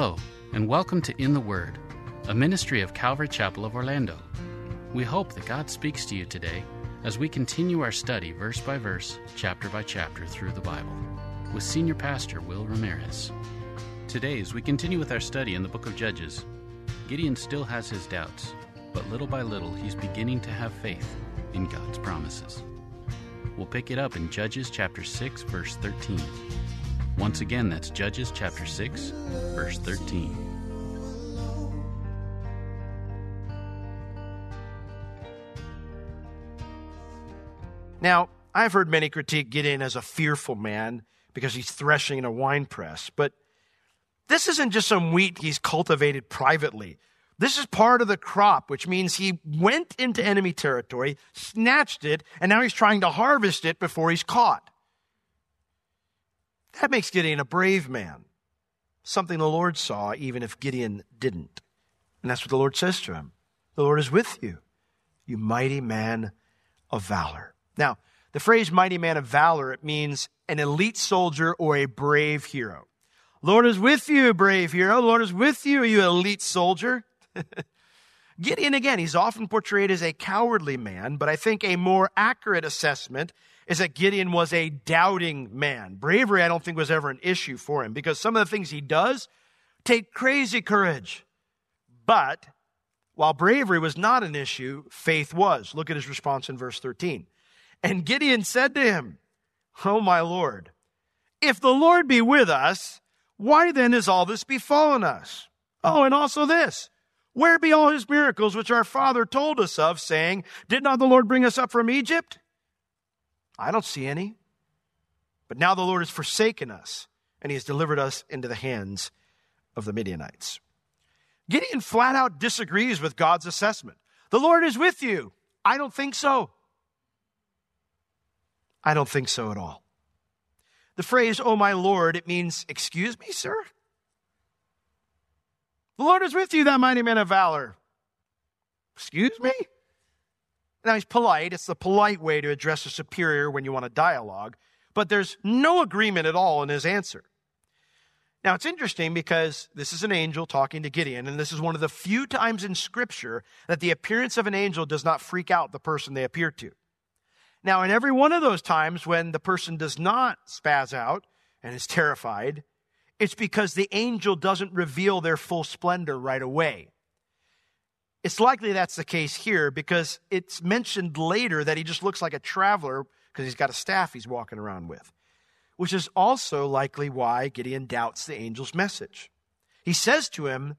Hello, and welcome to In the Word, a ministry of Calvary Chapel of Orlando. We hope that God speaks to you today as we continue our study verse by verse, chapter by chapter through the Bible with Senior Pastor Will Ramirez. Today, as we continue with our study in the book of Judges, Gideon still has his doubts, but little by little he's beginning to have faith in God's promises. We'll pick it up in Judges chapter 6, verse 13. Once again, that's Judges chapter 6, verse 13. Now, I've heard many critique Gideon as a fearful man because he's threshing in a wine press, but this isn't just some wheat he's cultivated privately. This is part of the crop, which means he went into enemy territory, snatched it, and now he's trying to harvest it before he's caught. That makes Gideon a brave man, something the Lord saw even if Gideon didn't. And that's what the Lord says to him The Lord is with you, you mighty man of valor. Now, the phrase mighty man of valor, it means an elite soldier or a brave hero. Lord is with you, brave hero. Lord is with you, you elite soldier. Gideon, again, he's often portrayed as a cowardly man, but I think a more accurate assessment is that Gideon was a doubting man. Bravery, I don't think, was ever an issue for him because some of the things he does take crazy courage. But while bravery was not an issue, faith was. Look at his response in verse 13. And Gideon said to him, Oh, my Lord, if the Lord be with us, why then is all this befallen us? Oh, and also this. Where be all his miracles which our father told us of, saying, Did not the Lord bring us up from Egypt? I don't see any. But now the Lord has forsaken us, and he has delivered us into the hands of the Midianites. Gideon flat out disagrees with God's assessment. The Lord is with you. I don't think so. I don't think so at all. The phrase, oh my Lord, it means, excuse me, sir? The Lord is with you, that mighty man of valor. Excuse me? Now he's polite. It's the polite way to address a superior when you want a dialogue, but there's no agreement at all in his answer. Now it's interesting because this is an angel talking to Gideon, and this is one of the few times in Scripture that the appearance of an angel does not freak out the person they appear to. Now, in every one of those times when the person does not spaz out and is terrified, it's because the angel doesn't reveal their full splendor right away. It's likely that's the case here because it's mentioned later that he just looks like a traveler because he's got a staff he's walking around with, which is also likely why Gideon doubts the angel's message. He says to him,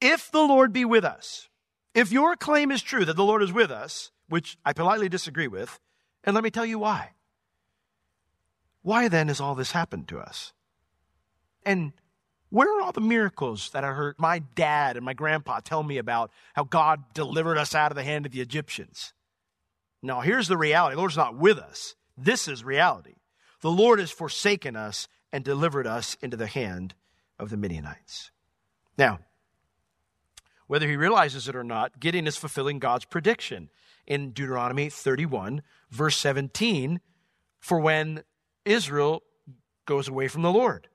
If the Lord be with us, if your claim is true that the Lord is with us, which I politely disagree with, and let me tell you why. Why then has all this happened to us? And where are all the miracles that I heard my dad and my grandpa tell me about how God delivered us out of the hand of the Egyptians? Now, here's the reality the Lord's not with us. This is reality. The Lord has forsaken us and delivered us into the hand of the Midianites. Now, whether he realizes it or not, Gideon is fulfilling God's prediction in Deuteronomy 31, verse 17, for when Israel goes away from the Lord.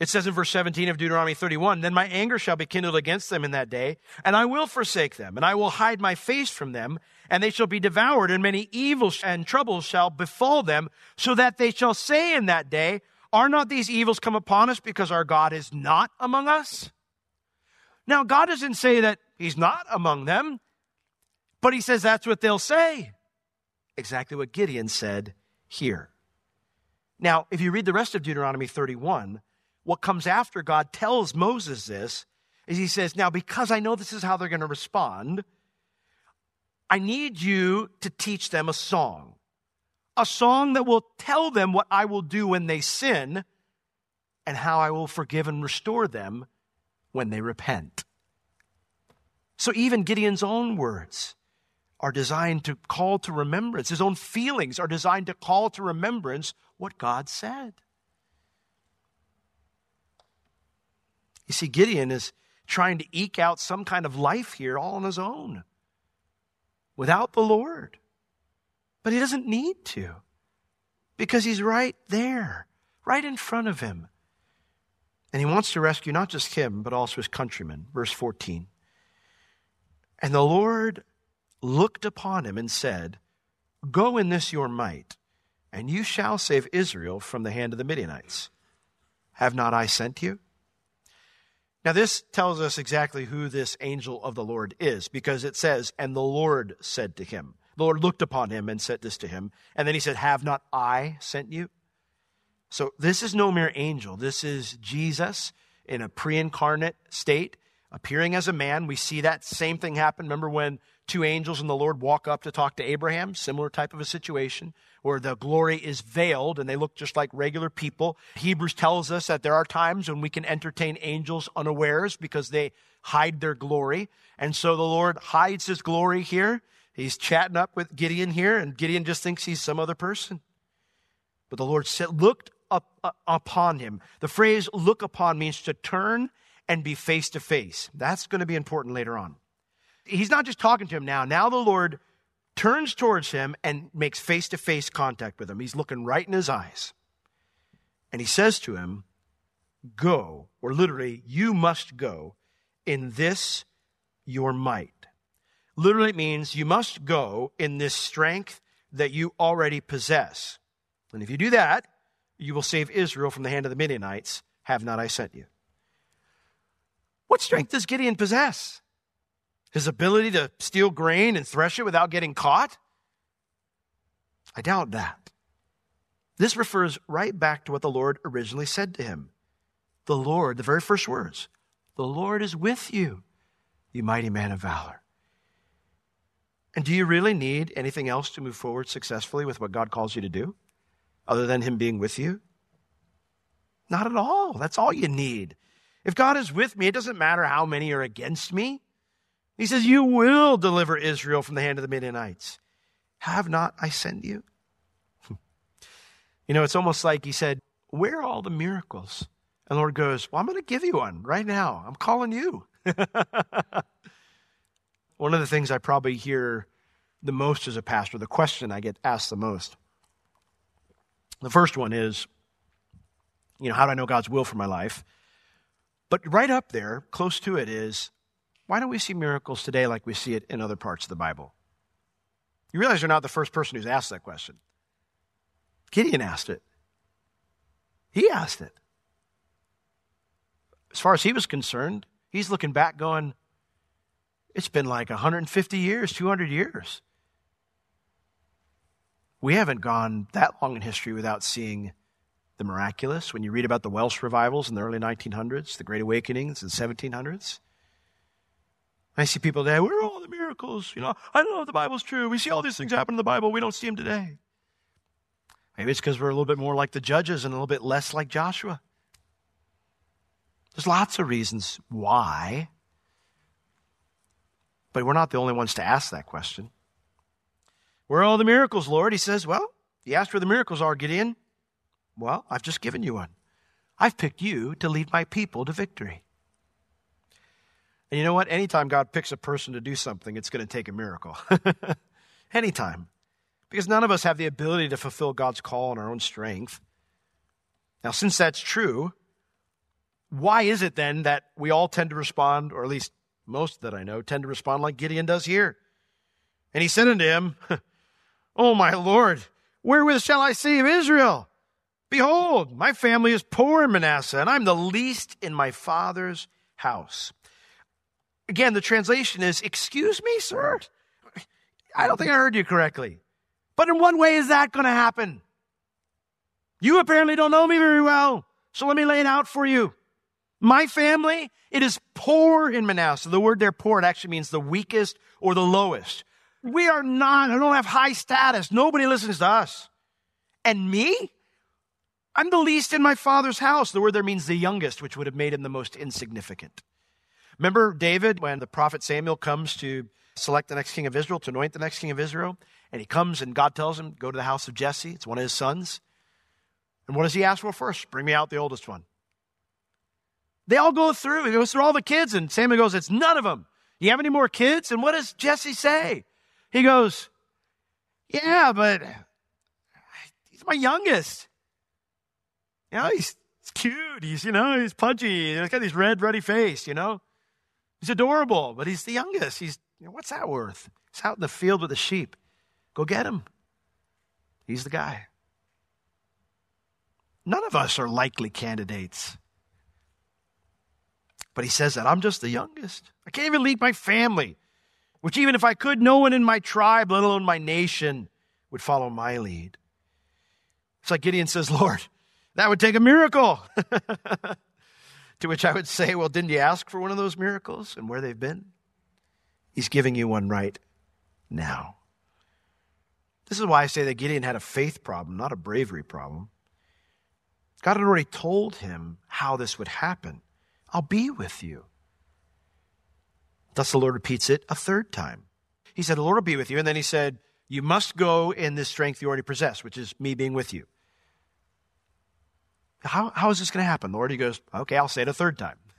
It says in verse 17 of Deuteronomy 31, Then my anger shall be kindled against them in that day, and I will forsake them, and I will hide my face from them, and they shall be devoured, and many evils and troubles shall befall them, so that they shall say in that day, Are not these evils come upon us because our God is not among us? Now, God doesn't say that He's not among them, but He says that's what they'll say. exactly what Gideon said here. Now, if you read the rest of Deuteronomy 31, what comes after God tells Moses this is he says, Now, because I know this is how they're going to respond, I need you to teach them a song. A song that will tell them what I will do when they sin and how I will forgive and restore them when they repent. So even Gideon's own words are designed to call to remembrance. His own feelings are designed to call to remembrance what God said. You see, Gideon is trying to eke out some kind of life here all on his own without the Lord. But he doesn't need to because he's right there, right in front of him. And he wants to rescue not just him, but also his countrymen. Verse 14. And the Lord looked upon him and said, Go in this your might, and you shall save Israel from the hand of the Midianites. Have not I sent you? Now, this tells us exactly who this angel of the Lord is, because it says, And the Lord said to him. The Lord looked upon him and said this to him. And then he said, Have not I sent you? So this is no mere angel. This is Jesus in a pre incarnate state, appearing as a man. We see that same thing happen. Remember when two angels and the Lord walk up to talk to Abraham? Similar type of a situation where the glory is veiled and they look just like regular people. Hebrews tells us that there are times when we can entertain angels unawares because they hide their glory. And so the Lord hides his glory here. He's chatting up with Gideon here, and Gideon just thinks he's some other person. But the Lord said, looked up, uh, upon him. The phrase look upon means to turn and be face to face. That's going to be important later on. He's not just talking to him now. Now the Lord turns towards him and makes face to face contact with him. He's looking right in his eyes. And he says to him, Go, or literally, you must go in this your might. Literally, it means you must go in this strength that you already possess. And if you do that, you will save Israel from the hand of the Midianites. Have not I sent you? What strength does Gideon possess? His ability to steal grain and thresh it without getting caught? I doubt that. This refers right back to what the Lord originally said to him. The Lord, the very first words, the Lord is with you, you mighty man of valor. And do you really need anything else to move forward successfully with what God calls you to do? other than Him being with you? Not at all. That's all you need. If God is with me, it doesn't matter how many are against me. He says, You will deliver Israel from the hand of the Midianites. Have not I sent you? you know, it's almost like He said, Where are all the miracles? And the Lord goes, Well, I'm going to give you one right now. I'm calling you. one of the things I probably hear the most as a pastor, the question I get asked the most the first one is, you know, how do I know God's will for my life? But right up there, close to it, is why don't we see miracles today like we see it in other parts of the Bible? You realize you're not the first person who's asked that question. Gideon asked it. He asked it. As far as he was concerned, he's looking back going, it's been like 150 years, 200 years. We haven't gone that long in history without seeing the miraculous. When you read about the Welsh revivals in the early 1900s, the Great Awakenings in the 1700s, I see people today, where are all the miracles? You know, I don't know if the Bible's true. We see all these things happen in the Bible. We don't see them today. Maybe it's because we're a little bit more like the judges and a little bit less like Joshua. There's lots of reasons why, but we're not the only ones to ask that question. Where are all the miracles, Lord? He says, Well, you asked where the miracles are, Gideon. Well, I've just given you one. I've picked you to lead my people to victory. And you know what? Anytime God picks a person to do something, it's going to take a miracle. Anytime. Because none of us have the ability to fulfill God's call in our own strength. Now, since that's true, why is it then that we all tend to respond, or at least most that I know, tend to respond like Gideon does here? And he said unto him, Oh, my Lord, wherewith shall I save Israel? Behold, my family is poor in Manasseh, and I'm the least in my father's house. Again, the translation is, Excuse me, sir. I don't think I heard you correctly. But in what way is that going to happen? You apparently don't know me very well, so let me lay it out for you. My family, it is poor in Manasseh. The word there, poor, it actually means the weakest or the lowest. We are not, I don't have high status. Nobody listens to us. And me? I'm the least in my father's house. The word there means the youngest, which would have made him the most insignificant. Remember David when the prophet Samuel comes to select the next king of Israel, to anoint the next king of Israel? And he comes and God tells him, Go to the house of Jesse. It's one of his sons. And what does he ask for first? Bring me out the oldest one. They all go through. He goes through all the kids, and Samuel goes, It's none of them. Do you have any more kids? And what does Jesse say? He goes, Yeah, but he's my youngest. You know, he's, he's cute. He's, you know, he's pudgy. He's got this red, ruddy face, you know. He's adorable, but he's the youngest. He's, you know, what's that worth? He's out in the field with the sheep. Go get him. He's the guy. None of us are likely candidates. But he says that I'm just the youngest. I can't even lead my family, which, even if I could, no one in my tribe, let alone my nation, would follow my lead. It's like Gideon says, Lord, that would take a miracle. to which I would say, Well, didn't you ask for one of those miracles and where they've been? He's giving you one right now. This is why I say that Gideon had a faith problem, not a bravery problem. God had already told him how this would happen. I'll be with you. Thus the Lord repeats it a third time. He said, The Lord will be with you. And then he said, You must go in this strength you already possess, which is me being with you. How, how is this going to happen, The Lord? He goes, Okay, I'll say it a third time.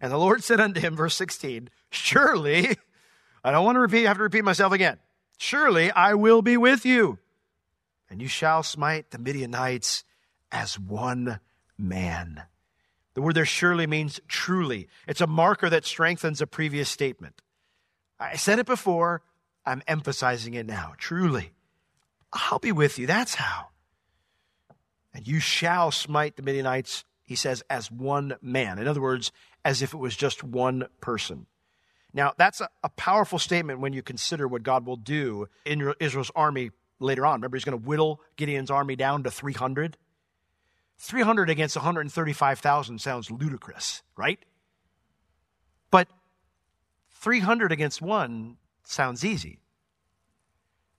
and the Lord said unto him, verse 16, Surely, I don't want to repeat, I have to repeat myself again. Surely I will be with you, and you shall smite the Midianites as one man. The word there surely means truly. It's a marker that strengthens a previous statement. I said it before, I'm emphasizing it now. Truly. I'll be with you. That's how. And you shall smite the Midianites, he says, as one man. In other words, as if it was just one person. Now, that's a, a powerful statement when you consider what God will do in Israel's army later on. Remember, he's going to whittle Gideon's army down to 300. 300 against 135,000 sounds ludicrous, right? But 300 against one sounds easy.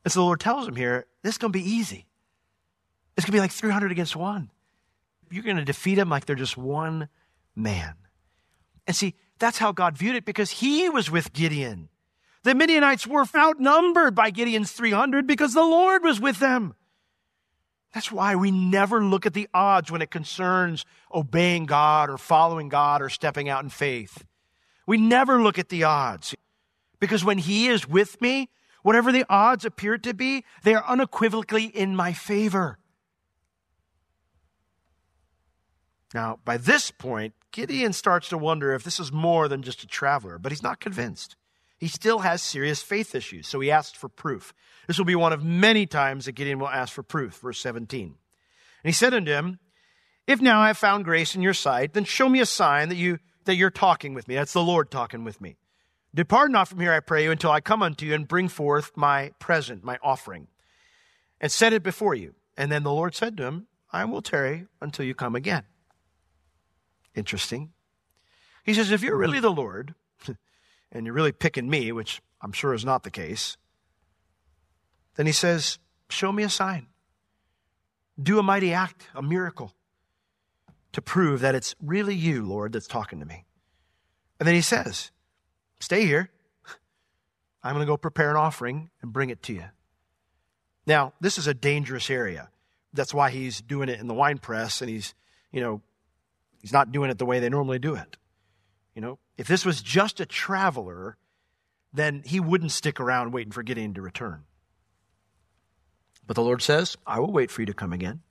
And so the Lord tells him here, this is going to be easy. It's going to be like 300 against one. You're going to defeat them like they're just one man. And see, that's how God viewed it because he was with Gideon. The Midianites were outnumbered by Gideon's 300 because the Lord was with them. That's why we never look at the odds when it concerns obeying God or following God or stepping out in faith. We never look at the odds because when He is with me, whatever the odds appear to be, they are unequivocally in my favor. Now, by this point, Gideon starts to wonder if this is more than just a traveler, but he's not convinced. He still has serious faith issues, so he asks for proof. This will be one of many times that Gideon will ask for proof. Verse 17. And he said unto him, If now I have found grace in your sight, then show me a sign that, you, that you're talking with me. That's the Lord talking with me. Depart not from here, I pray you, until I come unto you and bring forth my present, my offering, and set it before you. And then the Lord said to him, I will tarry until you come again. Interesting. He says, If you're really the Lord, and you're really picking me, which I'm sure is not the case, then he says, Show me a sign. Do a mighty act, a miracle, to prove that it's really you, Lord, that's talking to me. And then he says, Stay here. I'm going to go prepare an offering and bring it to you. Now, this is a dangerous area. That's why he's doing it in the wine press and he's, you know, he's not doing it the way they normally do it. You know, if this was just a traveler, then he wouldn't stick around waiting for Gideon to return. But the Lord says, I will wait for you to come again.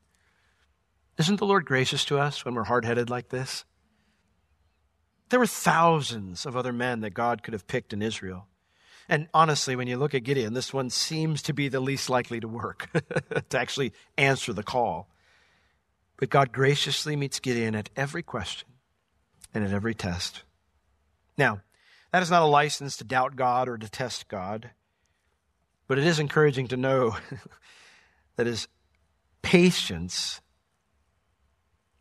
Isn't the Lord gracious to us when we're hard headed like this? There were thousands of other men that God could have picked in Israel. And honestly, when you look at Gideon, this one seems to be the least likely to work, to actually answer the call. But God graciously meets Gideon at every question and at every test. Now, that is not a license to doubt God or to test God. But it is encouraging to know that his patience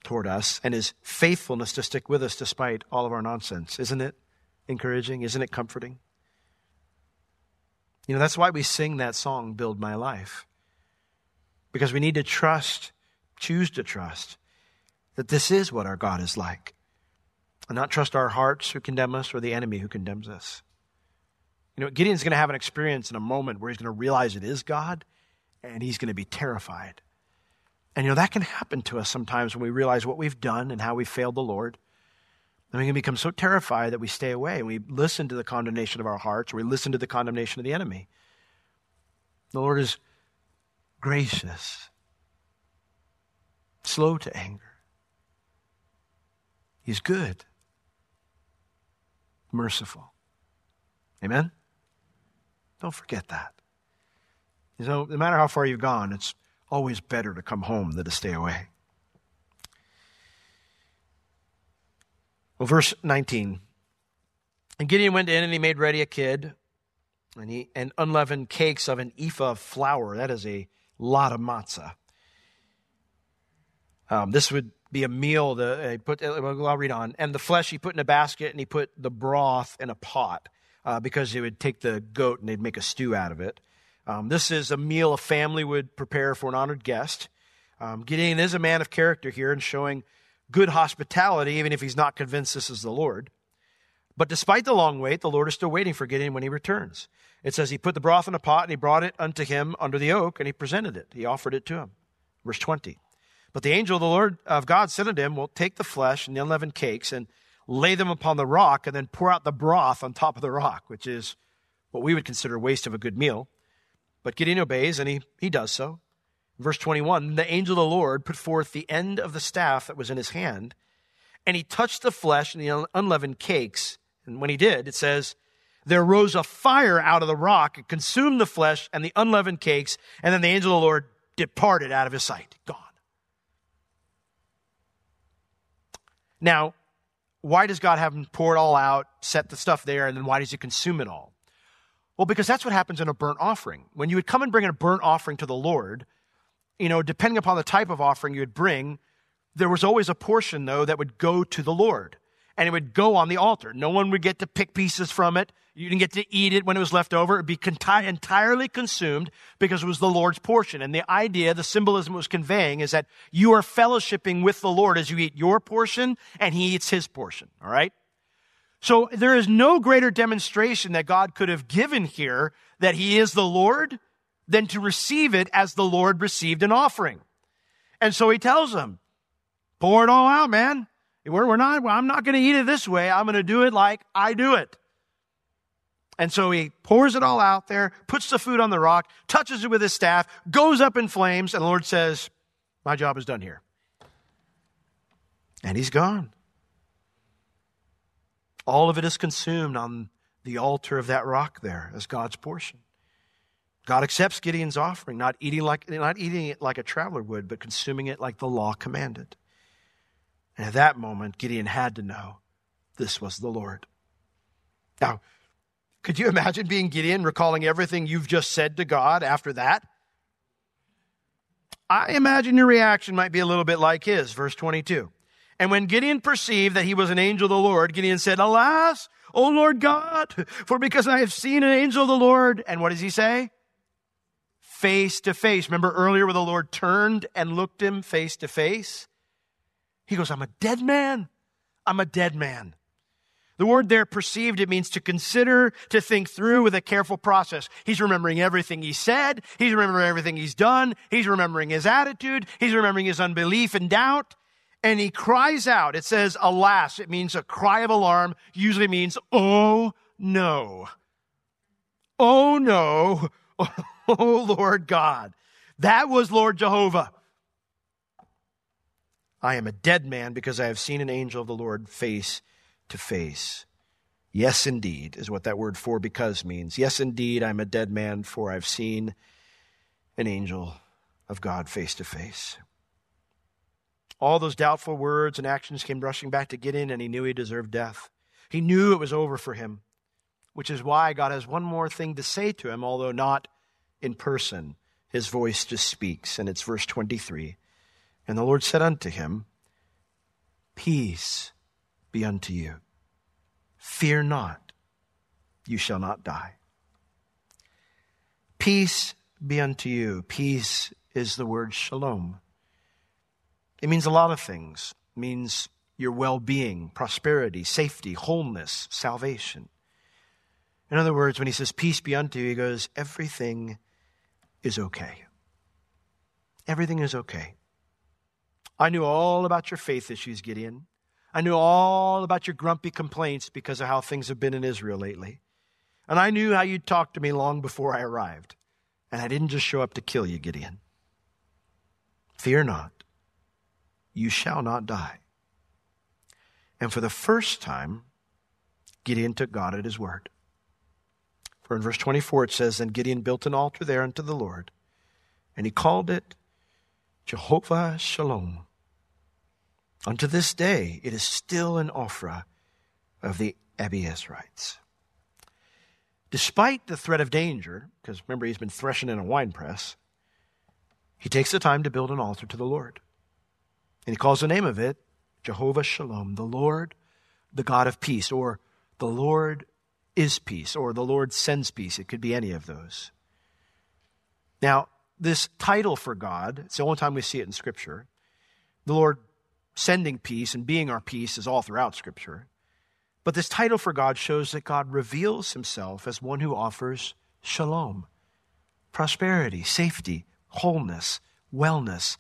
toward us and his faithfulness to stick with us despite all of our nonsense. Isn't it encouraging? Isn't it comforting? You know, that's why we sing that song, Build My Life. Because we need to trust, choose to trust, that this is what our God is like. And not trust our hearts who condemn us or the enemy who condemns us. You know, Gideon's going to have an experience in a moment where he's going to realize it is God and he's going to be terrified. And you know, that can happen to us sometimes when we realize what we've done and how we failed the Lord. And we can become so terrified that we stay away and we listen to the condemnation of our hearts or we listen to the condemnation of the enemy. The Lord is gracious, slow to anger. He's good, merciful. Amen? Don't forget that. You know, no matter how far you've gone, it's always better to come home than to stay away. Well, verse 19. And Gideon went in and he made ready a kid and, he, and unleavened cakes of an ephah of flour. That is a lot of matzah. Um, this would be a meal that he put, I'll read on. And the flesh he put in a basket and he put the broth in a pot uh, because he would take the goat and they'd make a stew out of it. Um, this is a meal a family would prepare for an honored guest. Um, Gideon is a man of character here and showing good hospitality, even if he's not convinced this is the Lord. But despite the long wait, the Lord is still waiting for Gideon when he returns. It says he put the broth in a pot and he brought it unto him under the oak and he presented it. He offered it to him. Verse 20. But the angel of the Lord of God said unto him, Well, take the flesh and the unleavened cakes and lay them upon the rock and then pour out the broth on top of the rock, which is what we would consider waste of a good meal. But Gideon obeys, and he, he does so. Verse 21 The angel of the Lord put forth the end of the staff that was in his hand, and he touched the flesh and the unleavened cakes. And when he did, it says, There rose a fire out of the rock and consumed the flesh and the unleavened cakes, and then the angel of the Lord departed out of his sight. Gone. Now, why does God have him pour it all out, set the stuff there, and then why does he consume it all? Well, because that's what happens in a burnt offering. When you would come and bring a burnt offering to the Lord, you know, depending upon the type of offering you would bring, there was always a portion, though, that would go to the Lord. And it would go on the altar. No one would get to pick pieces from it. You didn't get to eat it when it was left over. It would be entirely consumed because it was the Lord's portion. And the idea, the symbolism it was conveying is that you are fellowshipping with the Lord as you eat your portion and he eats his portion. All right? So there is no greater demonstration that God could have given here that he is the Lord than to receive it as the Lord received an offering. And so he tells them, pour it all out, man. We're, we're not, I'm not going to eat it this way. I'm going to do it like I do it. And so he pours it all out there, puts the food on the rock, touches it with his staff, goes up in flames, and the Lord says, My job is done here. And he's gone. All of it is consumed on the altar of that rock there as God's portion. God accepts Gideon's offering, not eating, like, not eating it like a traveler would, but consuming it like the law commanded. And at that moment, Gideon had to know this was the Lord. Now, could you imagine being Gideon, recalling everything you've just said to God after that? I imagine your reaction might be a little bit like his, verse 22. And when Gideon perceived that he was an angel of the Lord, Gideon said, Alas, O Lord God, for because I have seen an angel of the Lord. And what does he say? Face to face. Remember earlier where the Lord turned and looked him face to face? He goes, I'm a dead man. I'm a dead man. The word there perceived, it means to consider, to think through with a careful process. He's remembering everything he said. He's remembering everything he's done. He's remembering his attitude. He's remembering his unbelief and doubt and he cries out. It says, alas. It means a cry of alarm, usually means, oh no. Oh no. Oh Lord God. That was Lord Jehovah. I am a dead man because I have seen an angel of the Lord face to face. Yes, indeed, is what that word for because means. Yes, indeed, I'm a dead man, for I've seen an angel of God face to face. All those doubtful words and actions came rushing back to Gideon, and he knew he deserved death. He knew it was over for him, which is why God has one more thing to say to him, although not in person, his voice just speaks, and it's verse 23. And the Lord said unto him, Peace be unto you. Fear not, you shall not die. Peace be unto you. Peace is the word shalom. It means a lot of things. It means your well being, prosperity, safety, wholeness, salvation. In other words, when he says, Peace be unto you, he goes, Everything is okay. Everything is okay. I knew all about your faith issues, Gideon. I knew all about your grumpy complaints because of how things have been in Israel lately. And I knew how you'd talk to me long before I arrived. And I didn't just show up to kill you, Gideon. Fear not, you shall not die. And for the first time, Gideon took God at his word. For in verse 24 it says, And Gideon built an altar there unto the Lord, and he called it Jehovah Shalom. Unto this day, it is still an Ophrah of the Abiezrites. Despite the threat of danger, because remember he's been threshing in a wine press, he takes the time to build an altar to the Lord. And he calls the name of it Jehovah Shalom, the Lord, the God of peace, or the Lord is peace, or the Lord sends peace. It could be any of those. Now, this title for God, it's the only time we see it in Scripture. The Lord sending peace and being our peace is all throughout Scripture. But this title for God shows that God reveals himself as one who offers shalom, prosperity, safety, wholeness, wellness,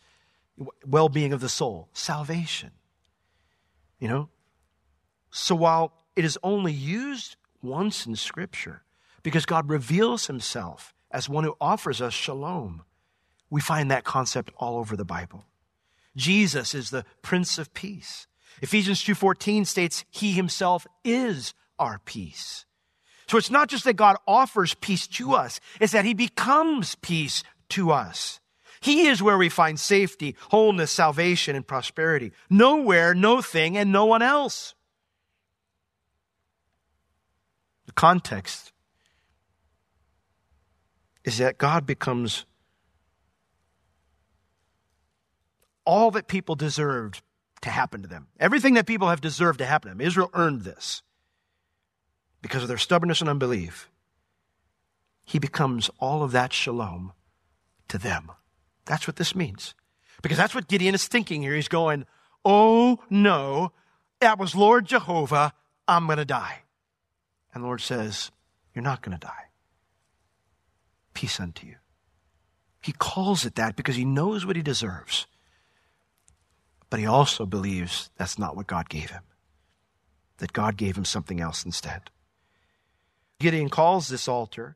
well being of the soul, salvation. You know? So while it is only used once in Scripture, because God reveals himself as one who offers us shalom, we find that concept all over the Bible. Jesus is the Prince of Peace. Ephesians 2:14 states he himself is our peace. So it's not just that God offers peace to us, it's that he becomes peace to us. He is where we find safety, wholeness, salvation, and prosperity. Nowhere, no thing, and no one else. The context is that God becomes all that people deserved to happen to them. Everything that people have deserved to happen to them. Israel earned this because of their stubbornness and unbelief. He becomes all of that shalom to them. That's what this means. Because that's what Gideon is thinking here. He's going, Oh no, that was Lord Jehovah. I'm going to die. And the Lord says, You're not going to die. Peace unto you. He calls it that because he knows what he deserves. But he also believes that's not what God gave him, that God gave him something else instead. Gideon calls this altar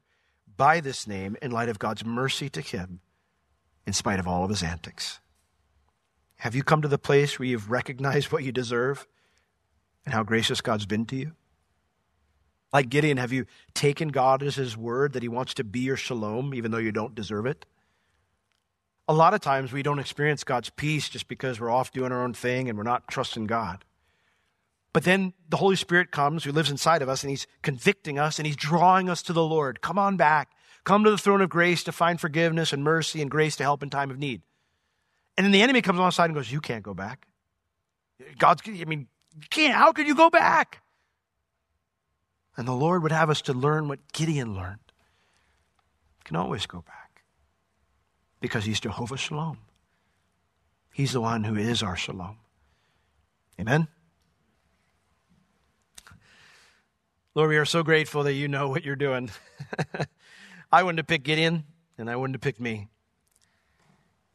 by this name in light of God's mercy to him in spite of all of his antics. Have you come to the place where you've recognized what you deserve and how gracious God's been to you? Like Gideon, have you taken God as his word that he wants to be your shalom even though you don't deserve it? A lot of times we don't experience God's peace just because we're off doing our own thing and we're not trusting God. But then the Holy Spirit comes, who lives inside of us, and He's convicting us and He's drawing us to the Lord. Come on back. Come to the throne of grace to find forgiveness and mercy and grace to help in time of need. And then the enemy comes alongside and goes, You can't go back. God's, I mean, can't. How could you go back? And the Lord would have us to learn what Gideon learned. You can always go back because he's Jehovah Shalom. He's the one who is our Shalom. Amen? Lord, we are so grateful that you know what you're doing. I wouldn't have picked Gideon, and I wouldn't have picked me.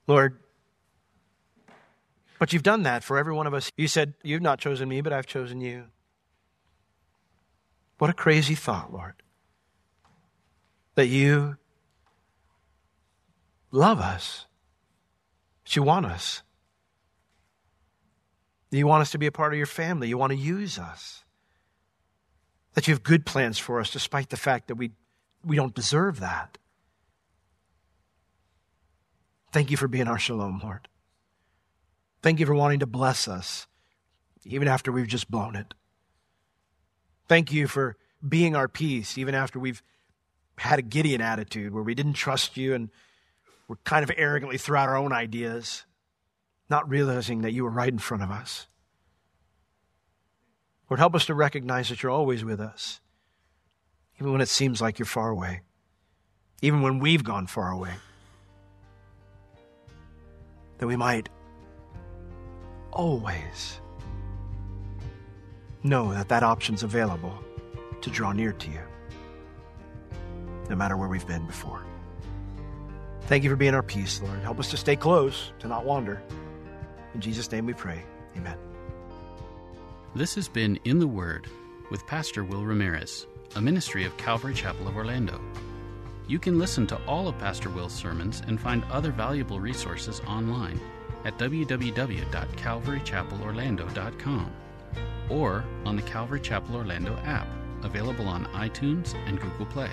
Lord, but you've done that for every one of us. You said, You've not chosen me, but I've chosen you. What a crazy thought, Lord. That you love us, you want us. You want us to be a part of your family. You want to use us. That you have good plans for us, despite the fact that we, we don't deserve that. Thank you for being our shalom, Lord. Thank you for wanting to bless us, even after we've just blown it. Thank you for being our peace, even after we've had a Gideon attitude where we didn't trust you and we're kind of arrogantly threw out our own ideas, not realizing that you were right in front of us. Lord, help us to recognize that you're always with us, even when it seems like you're far away, even when we've gone far away. That we might always know that that option's available to draw near to you, no matter where we've been before. Thank you for being our peace, Lord. Help us to stay close, to not wander. In Jesus' name we pray. Amen. This has been In the Word with Pastor Will Ramirez, a ministry of Calvary Chapel of Orlando. You can listen to all of Pastor Will's sermons and find other valuable resources online at www.calvarychapelorlando.com or on the Calvary Chapel Orlando app, available on iTunes and Google Play.